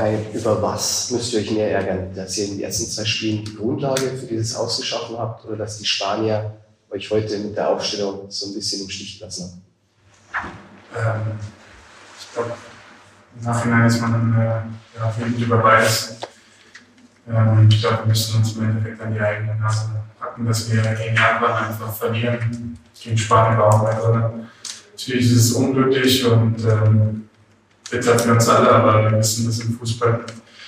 Kai, über was müsst ihr euch mehr ärgern? Dass ihr in den ersten zwei Spielen die Grundlage für dieses Ausgeschaffen habt oder dass die Spanier euch heute mit der Aufstellung so ein bisschen im Stich gelassen haben? Ähm, ich glaube, im Nachhinein ist man äh, ja, wütend über beides. Ähm, ich glaube, wir müssen uns im Endeffekt an die eigene Nase packen, dass wir gegen Japan einfach verlieren. Gegen Spanien war auch weiter. Natürlich ist es unglücklich und ähm, bitter für uns alle, aber wir wissen, dass im Fußball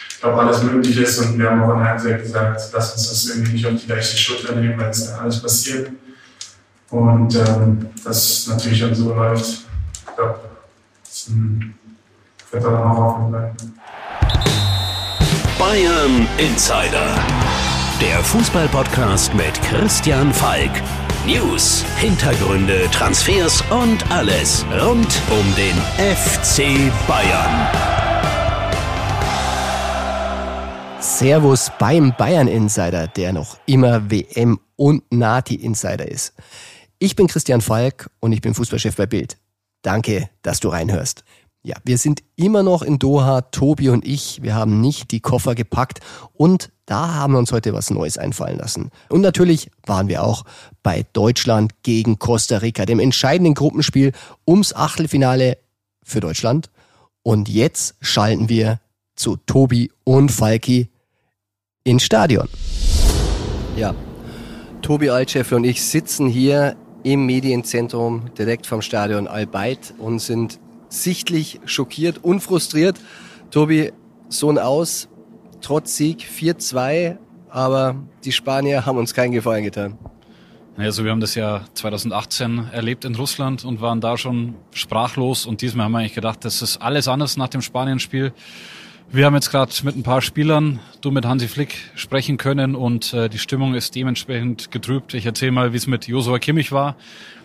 ich glaube, alles möglich ist und wir haben auch in der gesagt, lass uns das irgendwie nicht auf die leichte Schulter nehmen, weil es dann alles passiert. Und ähm, das natürlich dann so läuft, ich glaube, das wird dann auch offen bleiben. Bayern Insider. Der Fußballpodcast mit Christian Falk. News, Hintergründe, Transfers und alles rund um den FC Bayern. Servus beim Bayern Insider, der noch immer WM und Nati Insider ist. Ich bin Christian Falk und ich bin Fußballchef bei Bild. Danke, dass du reinhörst. Ja, wir sind immer noch in Doha, Tobi und ich. Wir haben nicht die Koffer gepackt und da haben wir uns heute was Neues einfallen lassen. Und natürlich waren wir auch bei Deutschland gegen Costa Rica, dem entscheidenden Gruppenspiel ums Achtelfinale für Deutschland. Und jetzt schalten wir zu Tobi und Falki ins Stadion. Ja, Tobi Altscheffel und ich sitzen hier im Medienzentrum direkt vom Stadion Albeit und sind sichtlich schockiert und frustriert. Tobi, so ein Aus, trotz Sieg 4-2, aber die Spanier haben uns keinen Gefallen getan. Also wir haben das ja 2018 erlebt in Russland und waren da schon sprachlos und diesmal haben wir eigentlich gedacht, das ist alles anders nach dem Spanien-Spiel. Wir haben jetzt gerade mit ein paar Spielern, du mit Hansi Flick, sprechen können und äh, die Stimmung ist dementsprechend getrübt. Ich erzähle mal, wie es mit Josua Kimmich war.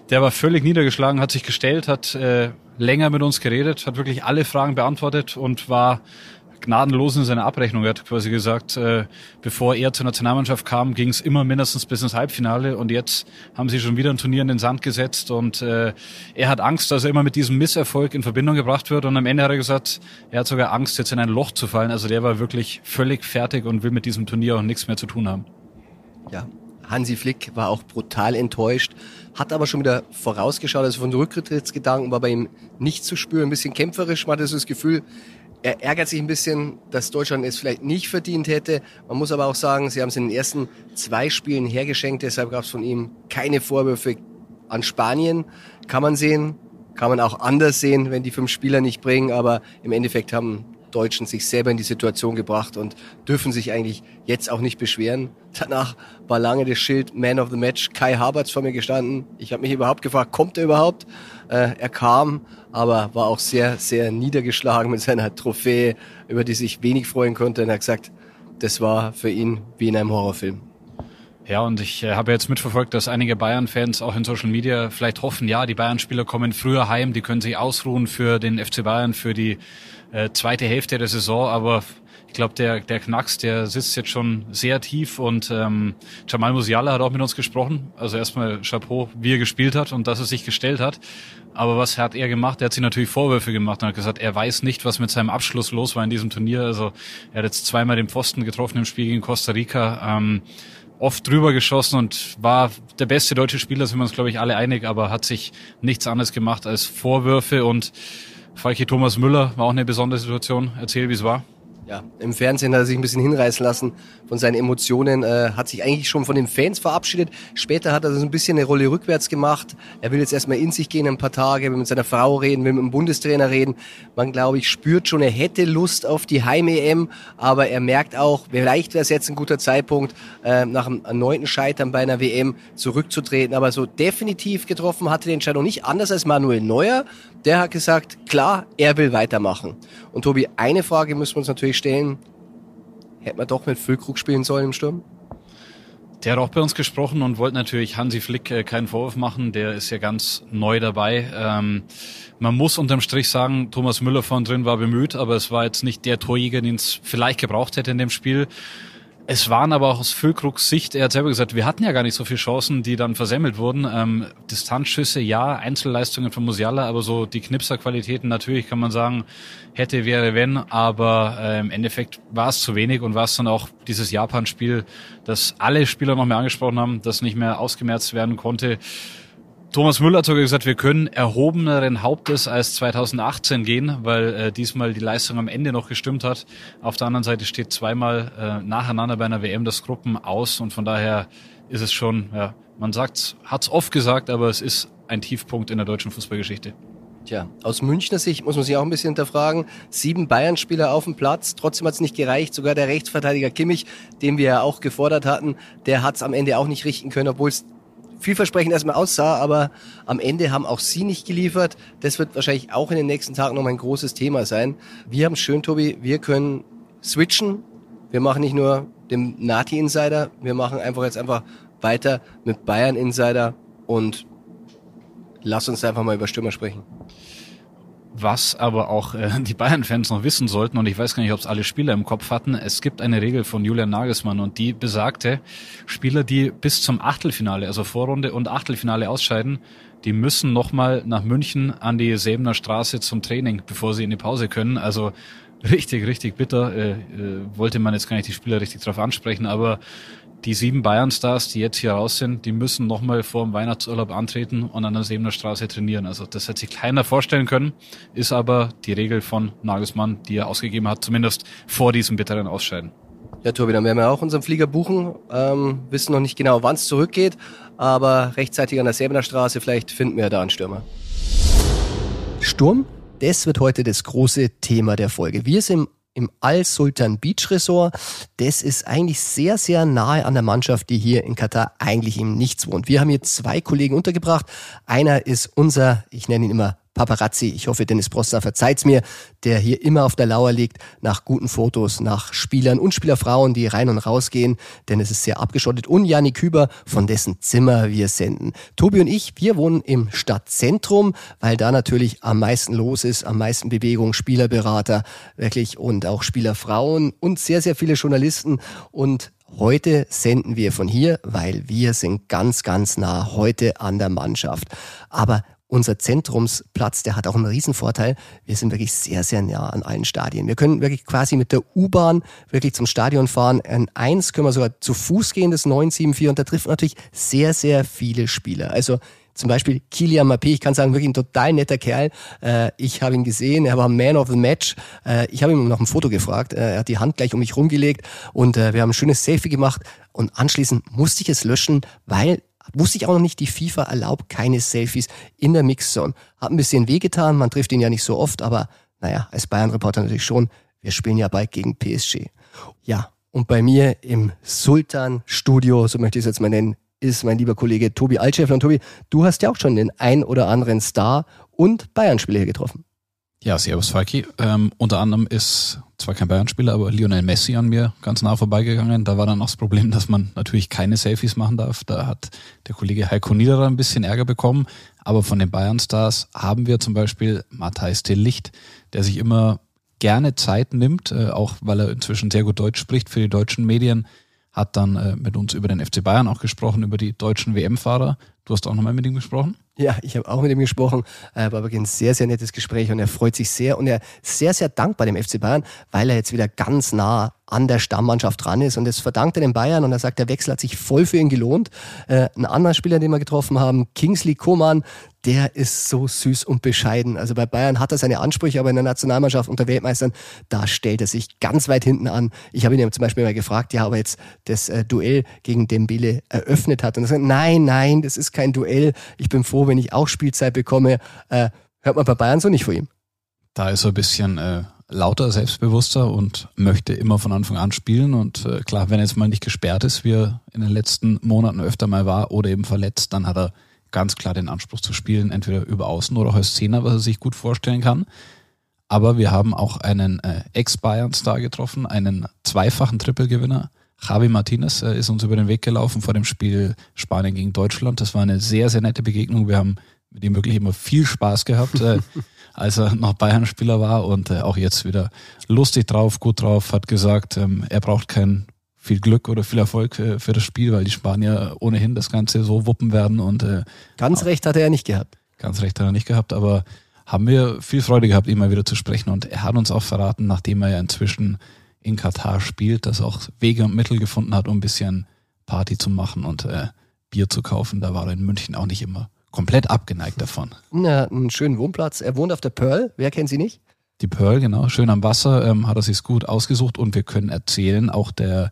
Der war völlig niedergeschlagen, hat sich gestellt, hat äh, länger mit uns geredet, hat wirklich alle Fragen beantwortet und war gnadenlos in seiner Abrechnung. Er hat quasi gesagt, äh, bevor er zur Nationalmannschaft kam, ging es immer mindestens bis ins Halbfinale und jetzt haben sie schon wieder ein Turnier in den Sand gesetzt und äh, er hat Angst, dass er immer mit diesem Misserfolg in Verbindung gebracht wird und am Ende hat er gesagt, er hat sogar Angst, jetzt in ein Loch zu fallen. Also der war wirklich völlig fertig und will mit diesem Turnier auch nichts mehr zu tun haben. Ja, Hansi Flick war auch brutal enttäuscht, hat aber schon wieder vorausgeschaut, also von Rücktrittsgedanken war bei ihm nicht zu spüren, ein bisschen kämpferisch, man hatte so das Gefühl, er ärgert sich ein bisschen, dass Deutschland es vielleicht nicht verdient hätte. Man muss aber auch sagen, sie haben es in den ersten zwei Spielen hergeschenkt, deshalb gab es von ihm keine Vorwürfe an Spanien. Kann man sehen, kann man auch anders sehen, wenn die fünf Spieler nicht bringen, aber im Endeffekt haben Deutschen sich selber in die Situation gebracht und dürfen sich eigentlich jetzt auch nicht beschweren. Danach war lange das Schild Man of the Match Kai Havertz vor mir gestanden. Ich habe mich überhaupt gefragt, kommt er überhaupt? Äh, er kam, aber war auch sehr, sehr niedergeschlagen mit seiner Trophäe, über die sich wenig freuen konnte. Und er hat gesagt, das war für ihn wie in einem Horrorfilm. Ja, und ich äh, habe jetzt mitverfolgt, dass einige Bayern-Fans auch in Social Media vielleicht hoffen, ja, die Bayern-Spieler kommen früher heim, die können sich ausruhen für den FC Bayern, für die äh, zweite Hälfte der Saison, aber ich glaube, der, der Knacks, der sitzt jetzt schon sehr tief und ähm, Jamal Musiala hat auch mit uns gesprochen. Also erstmal Chapeau, wie er gespielt hat und dass er sich gestellt hat. Aber was hat er gemacht? Er hat sich natürlich Vorwürfe gemacht und hat gesagt, er weiß nicht, was mit seinem Abschluss los war in diesem Turnier. Also er hat jetzt zweimal den Pfosten getroffen im Spiel gegen Costa Rica. Ähm, oft drüber geschossen und war der beste deutsche Spieler, sind wir uns, glaube ich, alle einig, aber hat sich nichts anderes gemacht als Vorwürfe und Falki Thomas Müller war auch eine besondere Situation. Erzähl, wie es war. Ja, im Fernsehen hat er sich ein bisschen hinreißen lassen von seinen Emotionen, äh, hat sich eigentlich schon von den Fans verabschiedet. Später hat er so ein bisschen eine Rolle rückwärts gemacht. Er will jetzt erstmal in sich gehen ein paar Tage, will mit seiner Frau reden, will mit dem Bundestrainer reden. Man, glaube ich, spürt schon, er hätte Lust auf die Heim-EM, aber er merkt auch, vielleicht wäre es jetzt ein guter Zeitpunkt, äh, nach einem erneuten Scheitern bei einer WM zurückzutreten. Aber so definitiv getroffen hatte die Entscheidung nicht, anders als Manuel Neuer. Der hat gesagt, klar, er will weitermachen. Und Tobi, eine Frage müssen wir uns natürlich stellen. Hätte man doch mit Füllkrug spielen sollen im Sturm? Der hat auch bei uns gesprochen und wollte natürlich Hansi Flick äh, keinen Vorwurf machen. Der ist ja ganz neu dabei. Ähm, man muss unterm Strich sagen, Thomas Müller von drin war bemüht, aber es war jetzt nicht der Torjäger, den es vielleicht gebraucht hätte in dem Spiel. Es waren aber auch aus Füllkrugs Sicht, er hat selber gesagt, wir hatten ja gar nicht so viele Chancen, die dann versemmelt wurden. Ähm, Distanzschüsse, ja, Einzelleistungen von Musiala, aber so die Knipserqualitäten natürlich kann man sagen, hätte, wäre, wenn, aber äh, im Endeffekt war es zu wenig und war es dann auch dieses Japan-Spiel, das alle Spieler noch mehr angesprochen haben, das nicht mehr ausgemerzt werden konnte. Thomas Müller hat sogar gesagt, wir können erhobeneren Hauptes als 2018 gehen, weil äh, diesmal die Leistung am Ende noch gestimmt hat. Auf der anderen Seite steht zweimal äh, nacheinander bei einer WM das Gruppen aus und von daher ist es schon, ja, man sagt, hat's oft gesagt, aber es ist ein Tiefpunkt in der deutschen Fußballgeschichte. Tja, aus Münchner Sicht muss man sich auch ein bisschen hinterfragen. Sieben Bayern-Spieler auf dem Platz, trotzdem hat es nicht gereicht. Sogar der Rechtsverteidiger Kimmich, den wir ja auch gefordert hatten, der hat es am Ende auch nicht richten können, obwohl es vielversprechend erstmal aussah, aber am Ende haben auch sie nicht geliefert. Das wird wahrscheinlich auch in den nächsten Tagen noch ein großes Thema sein. Wir haben schön, Tobi, wir können switchen. Wir machen nicht nur den Nati Insider, wir machen einfach jetzt einfach weiter mit Bayern Insider und lass uns einfach mal über Stürmer sprechen. Was aber auch äh, die Bayern-Fans noch wissen sollten, und ich weiß gar nicht, ob es alle Spieler im Kopf hatten, es gibt eine Regel von Julian Nagelsmann und die besagte, Spieler, die bis zum Achtelfinale, also Vorrunde und Achtelfinale ausscheiden, die müssen nochmal nach München an die Säbener Straße zum Training, bevor sie in die Pause können. Also richtig, richtig bitter. Äh, äh, wollte man jetzt gar nicht die Spieler richtig drauf ansprechen, aber die sieben Bayern-Stars, die jetzt hier raus sind, die müssen nochmal vor dem Weihnachtsurlaub antreten und an der Sebener Straße trainieren. Also das hätte sich keiner vorstellen können, ist aber die Regel von Nagelsmann, die er ausgegeben hat, zumindest vor diesem bitteren Ausscheiden. Ja, Tobi, dann werden wir auch unseren Flieger buchen. Ähm, wissen noch nicht genau, wann es zurückgeht, aber rechtzeitig an der Säbener Straße, vielleicht finden wir da einen Stürmer. Sturm? Das wird heute das große Thema der Folge. Wir sind im Al-Sultan Beach Resort. Das ist eigentlich sehr, sehr nahe an der Mannschaft, die hier in Katar eigentlich im Nichts wohnt. Wir haben hier zwei Kollegen untergebracht. Einer ist unser, ich nenne ihn immer Paparazzi. Ich hoffe, Dennis Prosser verzeiht's mir, der hier immer auf der Lauer liegt nach guten Fotos, nach Spielern und Spielerfrauen, die rein und raus gehen, denn es ist sehr abgeschottet. Und Janik Küber, von dessen Zimmer wir senden. Tobi und ich, wir wohnen im Stadtzentrum, weil da natürlich am meisten los ist, am meisten Bewegung, Spielerberater wirklich und auch Spielerfrauen und sehr, sehr viele Journalisten und Heute senden wir von hier, weil wir sind ganz, ganz nah heute an der Mannschaft. Aber unser Zentrumsplatz, der hat auch einen Riesenvorteil. Wir sind wirklich sehr, sehr nah an allen Stadien. Wir können wirklich quasi mit der U-Bahn wirklich zum Stadion fahren. An eins können wir sogar zu Fuß gehen, das 974. Und da trifft natürlich sehr, sehr viele Spieler. Also zum Beispiel Kilian Mbappé, ich kann sagen, wirklich ein total netter Kerl. Äh, ich habe ihn gesehen, er war Man of the Match. Äh, ich habe ihm nach einem Foto gefragt. Äh, er hat die Hand gleich um mich rumgelegt und wir haben ein schönes Selfie gemacht. Und anschließend musste ich es löschen, weil Wusste ich auch noch nicht, die FIFA erlaubt keine Selfies in der Mixzone. Hat ein bisschen wehgetan, man trifft ihn ja nicht so oft, aber naja, als Bayern-Reporter natürlich schon. Wir spielen ja bald gegen PSG. Ja, und bei mir im Sultan-Studio, so möchte ich es jetzt mal nennen, ist mein lieber Kollege Tobi Altschäfer. Und Tobi, du hast ja auch schon den ein oder anderen Star und Bayern-Spieler hier getroffen. Ja, servus Falki. Ähm, unter anderem ist zwar kein Bayern-Spieler, aber Lionel Messi an mir ganz nah vorbeigegangen. Da war dann auch das Problem, dass man natürlich keine Selfies machen darf. Da hat der Kollege Heiko Niederer ein bisschen Ärger bekommen. Aber von den Bayern-Stars haben wir zum Beispiel Matthijs de Licht, der sich immer gerne Zeit nimmt, äh, auch weil er inzwischen sehr gut Deutsch spricht für die deutschen Medien, hat dann äh, mit uns über den FC Bayern auch gesprochen, über die deutschen WM-Fahrer. Du hast auch nochmal mit ihm gesprochen? Ja, ich habe auch mit ihm gesprochen. Äh, war wirklich ein sehr, sehr nettes Gespräch und er freut sich sehr und er ist sehr, sehr dankbar dem FC Bayern, weil er jetzt wieder ganz nah an der Stammmannschaft dran ist und das verdankt er den Bayern und er sagt, der Wechsel hat sich voll für ihn gelohnt. Äh, ein anderer Spieler, den wir getroffen haben, Kingsley Coman, der ist so süß und bescheiden. Also bei Bayern hat er seine Ansprüche, aber in der Nationalmannschaft unter Weltmeistern, da stellt er sich ganz weit hinten an. Ich habe ihn ja zum Beispiel mal gefragt, ja, ob er jetzt das äh, Duell gegen Dembele eröffnet hat und er sagt, nein, nein, das ist kein Duell. Ich bin froh, wenn ich auch Spielzeit bekomme. Äh, hört man bei Bayern so nicht vor ihm. Da ist er ein bisschen äh, lauter, selbstbewusster und möchte immer von Anfang an spielen. Und äh, klar, wenn er jetzt mal nicht gesperrt ist, wie er in den letzten Monaten öfter mal war oder eben verletzt, dann hat er ganz klar den Anspruch zu spielen, entweder über Außen oder auch als Zehner, was er sich gut vorstellen kann. Aber wir haben auch einen äh, Ex-Bayern-Star getroffen, einen zweifachen Triple-Gewinner. Javi Martinez äh, ist uns über den Weg gelaufen vor dem Spiel Spanien gegen Deutschland. Das war eine sehr, sehr nette Begegnung. Wir haben mit ihm wirklich immer viel Spaß gehabt. Äh, als er noch Bayern-Spieler war und äh, auch jetzt wieder lustig drauf, gut drauf, hat gesagt, ähm, er braucht kein viel Glück oder viel Erfolg für, für das Spiel, weil die Spanier ohnehin das Ganze so wuppen werden und äh, ganz recht hat er ja nicht gehabt. Ganz recht hat er nicht gehabt, aber haben wir viel Freude gehabt, ihn mal wieder zu sprechen und er hat uns auch verraten, nachdem er ja inzwischen in Katar spielt, dass er auch Wege und Mittel gefunden hat, um ein bisschen Party zu machen und äh, Bier zu kaufen. Da war er in München auch nicht immer komplett abgeneigt davon. Na, einen schönen Wohnplatz. Er wohnt auf der Pearl. Wer kennt sie nicht? Die Pearl, genau. Schön am Wasser ähm, hat er sich gut ausgesucht und wir können erzählen, auch der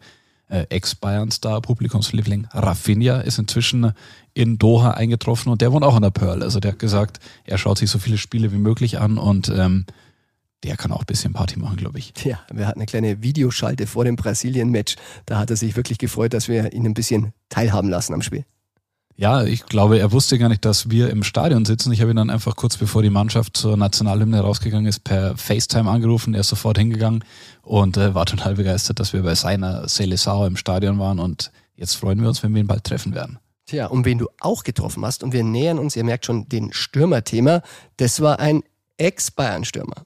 äh, Ex-Bayern-Star, Publikumsliebling Rafinha ist inzwischen in Doha eingetroffen und der wohnt auch an der Pearl. Also der hat gesagt, er schaut sich so viele Spiele wie möglich an und ähm, der kann auch ein bisschen Party machen, glaube ich. Ja, wir hatten eine kleine Videoschalte vor dem Brasilien-Match. Da hat er sich wirklich gefreut, dass wir ihn ein bisschen teilhaben lassen am Spiel. Ja, ich glaube, er wusste gar nicht, dass wir im Stadion sitzen. Ich habe ihn dann einfach kurz bevor die Mannschaft zur Nationalhymne rausgegangen ist, per FaceTime angerufen. Er ist sofort hingegangen und äh, war total begeistert, dass wir bei seiner Seleção im Stadion waren. Und jetzt freuen wir uns, wenn wir ihn bald treffen werden. Tja, und wen du auch getroffen hast, und wir nähern uns, ihr merkt schon, den Stürmerthema, das war ein Ex-Bayern-Stürmer.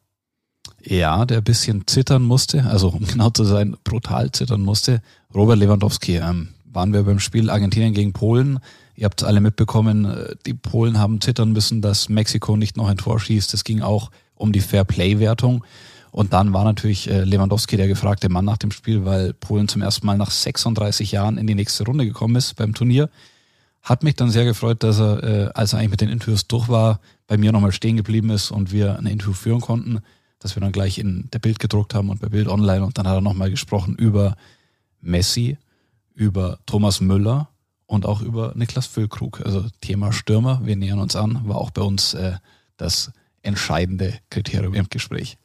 Ja, der ein bisschen zittern musste, also um genau zu sein, brutal zittern musste. Robert Lewandowski. Ähm, waren wir beim Spiel Argentinien gegen Polen. Ihr habt alle mitbekommen, äh, die Polen haben zittern müssen, dass Mexiko nicht noch ein Tor schießt. Es ging auch um die Fair Play-Wertung. Und dann war natürlich äh, Lewandowski der gefragte Mann nach dem Spiel, weil Polen zum ersten Mal nach 36 Jahren in die nächste Runde gekommen ist beim Turnier. Hat mich dann sehr gefreut, dass er, äh, als er eigentlich mit den Interviews durch war, bei mir nochmal stehen geblieben ist und wir ein Interview führen konnten, dass wir dann gleich in der Bild gedruckt haben und bei Bild Online und dann hat er nochmal gesprochen über Messi, über Thomas Müller und auch über Niklas Füllkrug. Also Thema Stürmer, wir nähern uns an, war auch bei uns äh, das entscheidende Kriterium im Gespräch.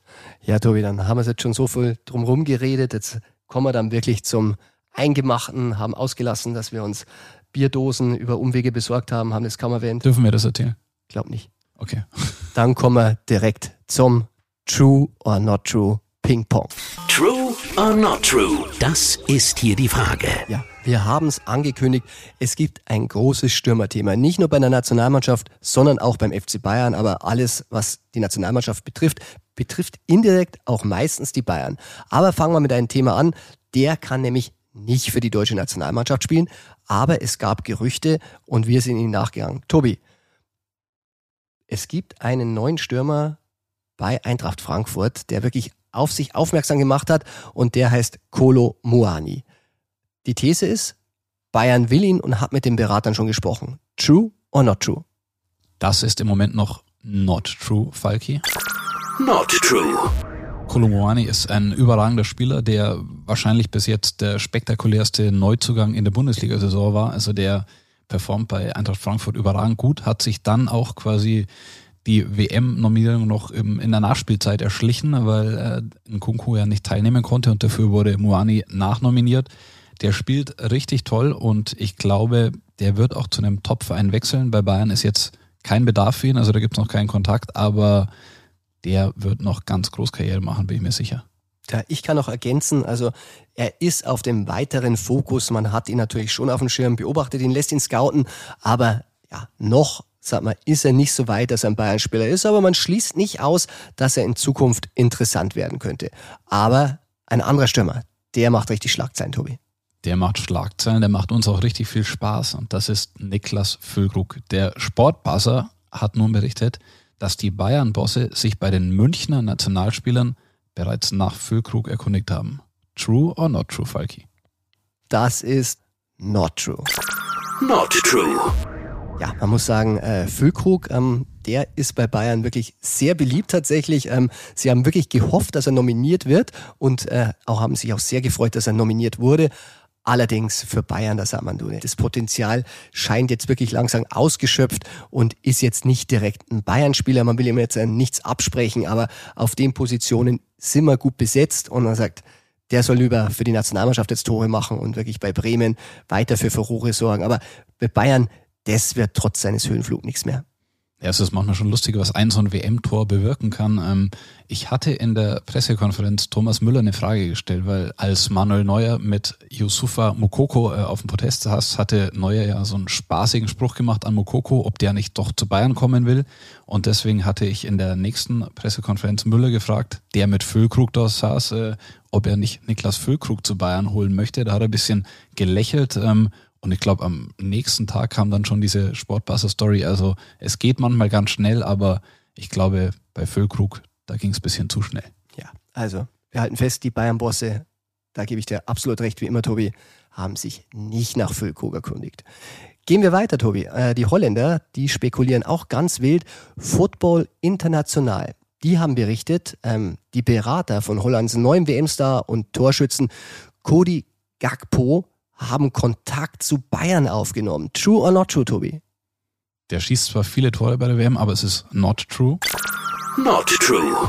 Ja, Tobi, dann haben wir jetzt schon so viel drumherum geredet. Jetzt kommen wir dann wirklich zum Eingemachten, haben ausgelassen, dass wir uns Bierdosen über Umwege besorgt haben, haben das kaum erwähnt. Dürfen wir das erzählen? Glaub nicht. Okay. Dann kommen wir direkt zum True or Not True Ping Pong. True or not true? Das ist hier die Frage. Ja, wir haben es angekündigt. Es gibt ein großes Stürmerthema. Nicht nur bei der Nationalmannschaft, sondern auch beim FC Bayern. Aber alles, was die Nationalmannschaft betrifft, betrifft indirekt auch meistens die Bayern. Aber fangen wir mit einem Thema an. Der kann nämlich nicht für die deutsche Nationalmannschaft spielen. Aber es gab Gerüchte und wir sind ihnen nachgegangen. Tobi, es gibt einen neuen Stürmer bei Eintracht Frankfurt, der wirklich auf sich aufmerksam gemacht hat und der heißt Kolo Muani. Die These ist, Bayern will ihn und hat mit den Beratern schon gesprochen. True or not true? Das ist im Moment noch not true, Falki. Not true. Kolomouani ist ein überragender Spieler, der wahrscheinlich bis jetzt der spektakulärste Neuzugang in der Bundesliga-Saison war. Also der performt bei Eintracht Frankfurt überragend gut, hat sich dann auch quasi die WM-Nominierung noch im, in der Nachspielzeit erschlichen, weil äh, Nkunku ja nicht teilnehmen konnte und dafür wurde Muani nachnominiert. Der spielt richtig toll und ich glaube, der wird auch zu einem Top-Verein wechseln. Bei Bayern ist jetzt kein Bedarf für ihn, also da gibt es noch keinen Kontakt, aber der wird noch ganz groß Karriere machen, bin ich mir sicher. Ja, ich kann noch ergänzen, also er ist auf dem weiteren Fokus. Man hat ihn natürlich schon auf dem Schirm, beobachtet ihn, lässt ihn scouten, aber ja, noch sag mal, ist er nicht so weit, dass er ein Bayern-Spieler ist, aber man schließt nicht aus, dass er in Zukunft interessant werden könnte. Aber ein anderer Stürmer, der macht richtig Schlagzeilen, Tobi. Der macht Schlagzeilen, der macht uns auch richtig viel Spaß und das ist Niklas Füllkrug. Der Sportbuzzer hat nun berichtet, dass die Bayern-Bosse sich bei den Münchner Nationalspielern bereits nach Füllkrug erkundigt haben. True or not true, Falki? Das ist not true. Not true. Ja, man muss sagen, äh, Füllkrug, ähm, der ist bei Bayern wirklich sehr beliebt tatsächlich. Ähm, sie haben wirklich gehofft, dass er nominiert wird und äh, auch haben sich auch sehr gefreut, dass er nominiert wurde. Allerdings für Bayern, da sagt man, du, das Potenzial scheint jetzt wirklich langsam ausgeschöpft und ist jetzt nicht direkt ein Bayern-Spieler. Man will ihm jetzt äh, nichts absprechen, aber auf den Positionen sind wir gut besetzt und man sagt, der soll lieber für die Nationalmannschaft jetzt Tore machen und wirklich bei Bremen weiter für Furore sorgen. Aber bei Bayern das wird trotz seines Höhenflug nichts mehr. Ja, es ist manchmal schon lustig, was ein so ein WM-Tor bewirken kann. Ähm, ich hatte in der Pressekonferenz Thomas Müller eine Frage gestellt, weil als Manuel Neuer mit Yusufa Mokoko äh, auf dem Protest saß, hatte Neuer ja so einen spaßigen Spruch gemacht an Mokoko, ob der nicht doch zu Bayern kommen will. Und deswegen hatte ich in der nächsten Pressekonferenz Müller gefragt, der mit Füllkrug da saß, äh, ob er nicht Niklas Füllkrug zu Bayern holen möchte. Da hat er ein bisschen gelächelt. Und ich glaube, am nächsten Tag kam dann schon diese Sportbuzzer-Story. Also es geht manchmal ganz schnell, aber ich glaube, bei Füllkrug, da ging es ein bisschen zu schnell. Ja, also wir halten fest, die Bayern-Bosse, da gebe ich dir absolut recht, wie immer, Tobi, haben sich nicht nach Füllkrug erkundigt. Gehen wir weiter, Tobi. Äh, die Holländer, die spekulieren auch ganz wild. Football International. Die haben berichtet, ähm, die Berater von Hollands neuen WM-Star und Torschützen Cody Gakpo haben Kontakt zu Bayern aufgenommen. True or not true, Tobi? Der schießt zwar viele Tore bei der WM, aber es ist not true. Not true.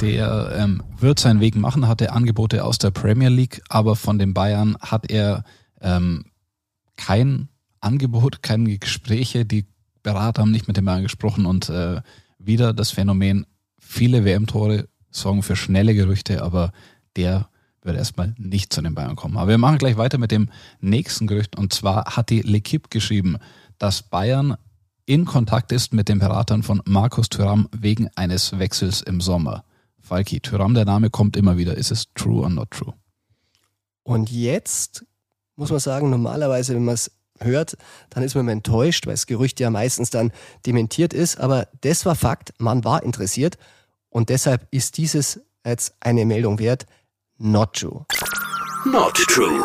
Der ähm, wird seinen Weg machen, hatte Angebote aus der Premier League, aber von den Bayern hat er ähm, kein Angebot, keine Gespräche. Die Berater haben nicht mit den Bayern gesprochen und äh, wieder das Phänomen, viele WM-Tore sorgen für schnelle Gerüchte, aber der wird erstmal nicht zu den Bayern kommen. Aber wir machen gleich weiter mit dem nächsten Gerücht. Und zwar hat die L'Equipe geschrieben, dass Bayern in Kontakt ist mit den Beratern von Markus Thuram wegen eines Wechsels im Sommer. Falki, Thuram, der Name kommt immer wieder. Ist es true or not true? Und jetzt muss man sagen, normalerweise, wenn man es hört, dann ist man enttäuscht, weil das Gerücht ja meistens dann dementiert ist. Aber das war Fakt, man war interessiert. Und deshalb ist dieses jetzt eine Meldung wert. Not true. Not true.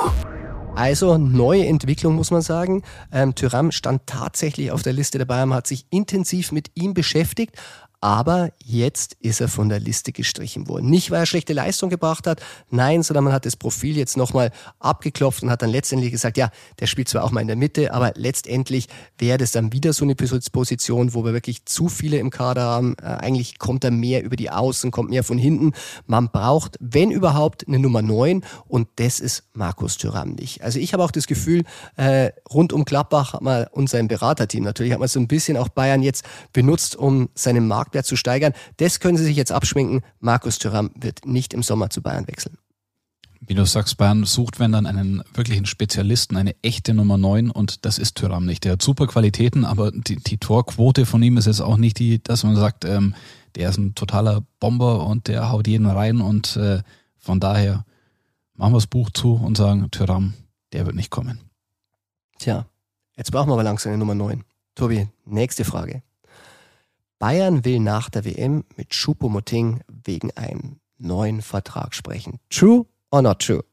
Also neue Entwicklung muss man sagen. Ähm, Tyram stand tatsächlich auf der Liste der Bayern, hat sich intensiv mit ihm beschäftigt, aber jetzt ist er von der Liste gestrichen worden. Nicht, weil er schlechte Leistung gebracht hat, nein, sondern man hat das Profil jetzt nochmal abgeklopft und hat dann letztendlich gesagt, ja, der spielt zwar auch mal in der Mitte, aber letztendlich wäre das dann wieder so eine Position, wo wir wirklich zu viele im Kader haben. Äh, eigentlich kommt er mehr über die Außen, kommt mehr von hinten. Man braucht, wenn überhaupt, eine Nummer 9 und das ist Markus Thüram nicht. Also ich habe auch das Gefühl, äh, rund um Gladbach hat man und sein Beraterteam natürlich, hat man so ein bisschen auch Bayern jetzt benutzt, um seinen Markt Marktwert zu steigern. Das können Sie sich jetzt abschminken. Markus Thüram wird nicht im Sommer zu Bayern wechseln. Wie du sagst, Bayern sucht, wenn dann einen wirklichen Spezialisten, eine echte Nummer 9 und das ist Thüram nicht. Der hat super Qualitäten, aber die, die Torquote von ihm ist jetzt auch nicht die, dass man sagt, ähm, der ist ein totaler Bomber und der haut jeden rein und äh, von daher machen wir das Buch zu und sagen, Thüram, der wird nicht kommen. Tja, jetzt brauchen wir aber langsam eine Nummer 9. Tobi, nächste Frage. Bayern will nach der WM mit Choupo-Moting wegen einem neuen Vertrag sprechen. True or not true?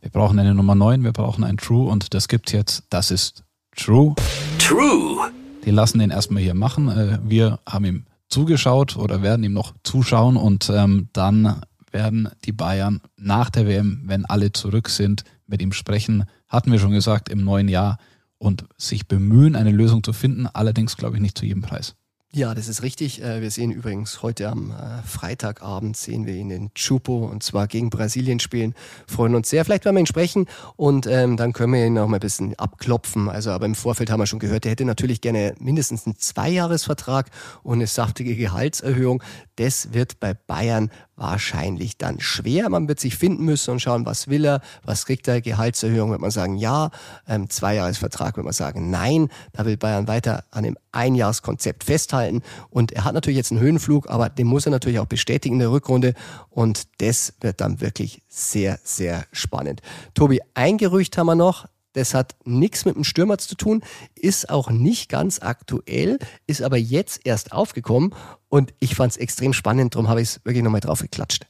Wir brauchen eine Nummer 9, wir brauchen ein True und das gibt's jetzt. Das ist True. True. Die lassen den erstmal hier machen. Äh, wir haben ihm zugeschaut oder werden ihm noch zuschauen und ähm, dann werden die Bayern nach der WM, wenn alle zurück sind, mit ihm sprechen. Hatten wir schon gesagt, im neuen Jahr und sich bemühen, eine Lösung zu finden. Allerdings glaube ich nicht zu jedem Preis. Ja, das ist richtig. Äh, wir sehen übrigens heute am äh, Freitagabend sehen wir ihn in Chupo und zwar gegen Brasilien spielen. Freuen uns sehr. Vielleicht werden wir ihn sprechen und ähm, dann können wir ihn noch mal ein bisschen abklopfen. Also, aber im Vorfeld haben wir schon gehört, er hätte natürlich gerne mindestens einen Zweijahresvertrag und eine saftige Gehaltserhöhung. Das wird bei Bayern wahrscheinlich dann schwer. Man wird sich finden müssen und schauen, was will er, was kriegt er, Gehaltserhöhung, wird man sagen ja, ähm, Zweijahresvertrag wird man sagen nein. Da will Bayern weiter an dem Einjahreskonzept festhalten und er hat natürlich jetzt einen Höhenflug, aber den muss er natürlich auch bestätigen in der Rückrunde und das wird dann wirklich sehr, sehr spannend. Tobi, ein Gerücht haben wir noch, das hat nichts mit dem Stürmer zu tun, ist auch nicht ganz aktuell, ist aber jetzt erst aufgekommen und ich fand es extrem spannend, darum habe ich es wirklich nochmal drauf geklatscht.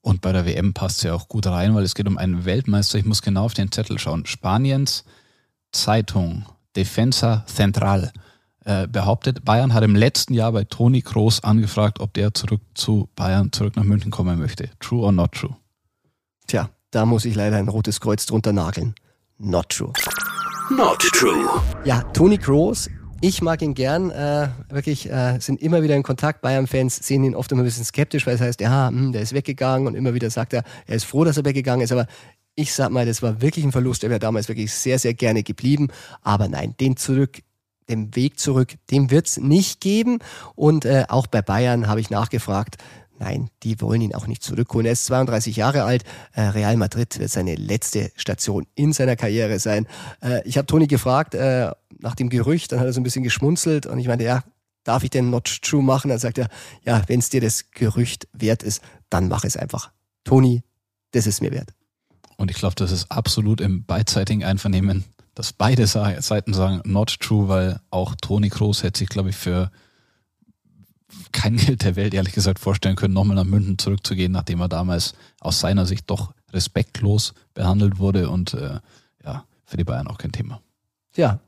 Und bei der WM passt es ja auch gut rein, weil es geht um einen Weltmeister. Ich muss genau auf den Zettel schauen. Spaniens Zeitung Defensa Central äh, behauptet, Bayern hat im letzten Jahr bei Toni Kroos angefragt, ob der zurück zu Bayern, zurück nach München kommen möchte. True or not true? Tja, da muss ich leider ein rotes Kreuz drunter nageln. Not true. Not true. Ja, Toni Kroos, ich mag ihn gern, äh, wirklich, äh, sind immer wieder in Kontakt. Bayern-Fans sehen ihn oft immer ein bisschen skeptisch, weil es heißt, ja, hm, der ist weggegangen und immer wieder sagt er, er ist froh, dass er weggegangen ist, aber ich sag mal, das war wirklich ein Verlust. Er wäre damals wirklich sehr, sehr gerne geblieben. Aber nein, den zurück den Weg zurück, den wird es nicht geben. Und äh, auch bei Bayern habe ich nachgefragt. Nein, die wollen ihn auch nicht zurückholen. Er ist 32 Jahre alt. Äh, Real Madrid wird seine letzte Station in seiner Karriere sein. Äh, ich habe Toni gefragt äh, nach dem Gerücht, dann hat er so ein bisschen geschmunzelt und ich meinte, ja, darf ich denn Not True machen? Dann sagt er, ja, wenn es dir das Gerücht wert ist, dann mach es einfach. Toni, das ist mir wert. Und ich glaube, das ist absolut im beidseitigen Einvernehmen dass beide Seiten sagen, not true, weil auch Toni Kroos hätte sich, glaube ich, für kein Geld der Welt, ehrlich gesagt, vorstellen können, nochmal nach München zurückzugehen, nachdem er damals aus seiner Sicht doch respektlos behandelt wurde und äh, ja, für die Bayern auch kein Thema. Ja.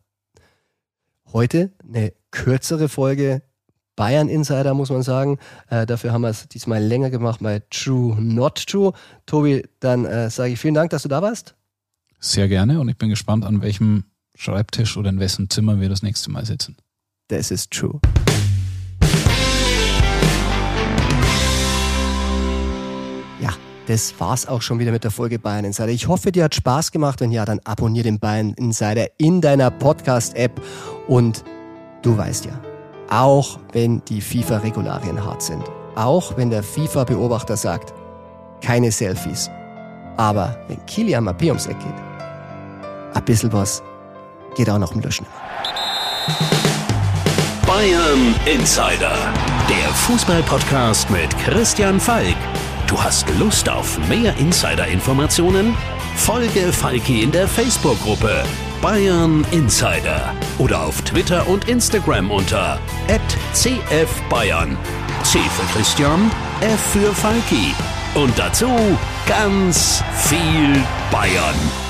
Heute eine kürzere Folge Bayern Insider, muss man sagen. Äh, dafür haben wir es diesmal länger gemacht bei True, Not True. Tobi, dann äh, sage ich vielen Dank, dass du da warst. Sehr gerne und ich bin gespannt, an welchem Schreibtisch oder in wessen Zimmer wir das nächste Mal sitzen. Das ist true. Ja, das war's auch schon wieder mit der Folge Bayern Insider. Ich hoffe, dir hat Spaß gemacht. Wenn ja, dann abonniere den Bayern Insider in deiner Podcast-App. Und du weißt ja, auch wenn die FIFA-Regularien hart sind, auch wenn der FIFA-Beobachter sagt, keine Selfies. Aber wenn Kilian Mappé ums Eck geht, ein bisschen was geht auch noch im Löschen. Bayern Insider, der Fußballpodcast mit Christian Falk. Du hast Lust auf mehr Insider-Informationen? Folge Falki in der Facebook-Gruppe Bayern Insider oder auf Twitter und Instagram unter @cfbayern. C für Christian, F für Falki und dazu ganz viel Bayern.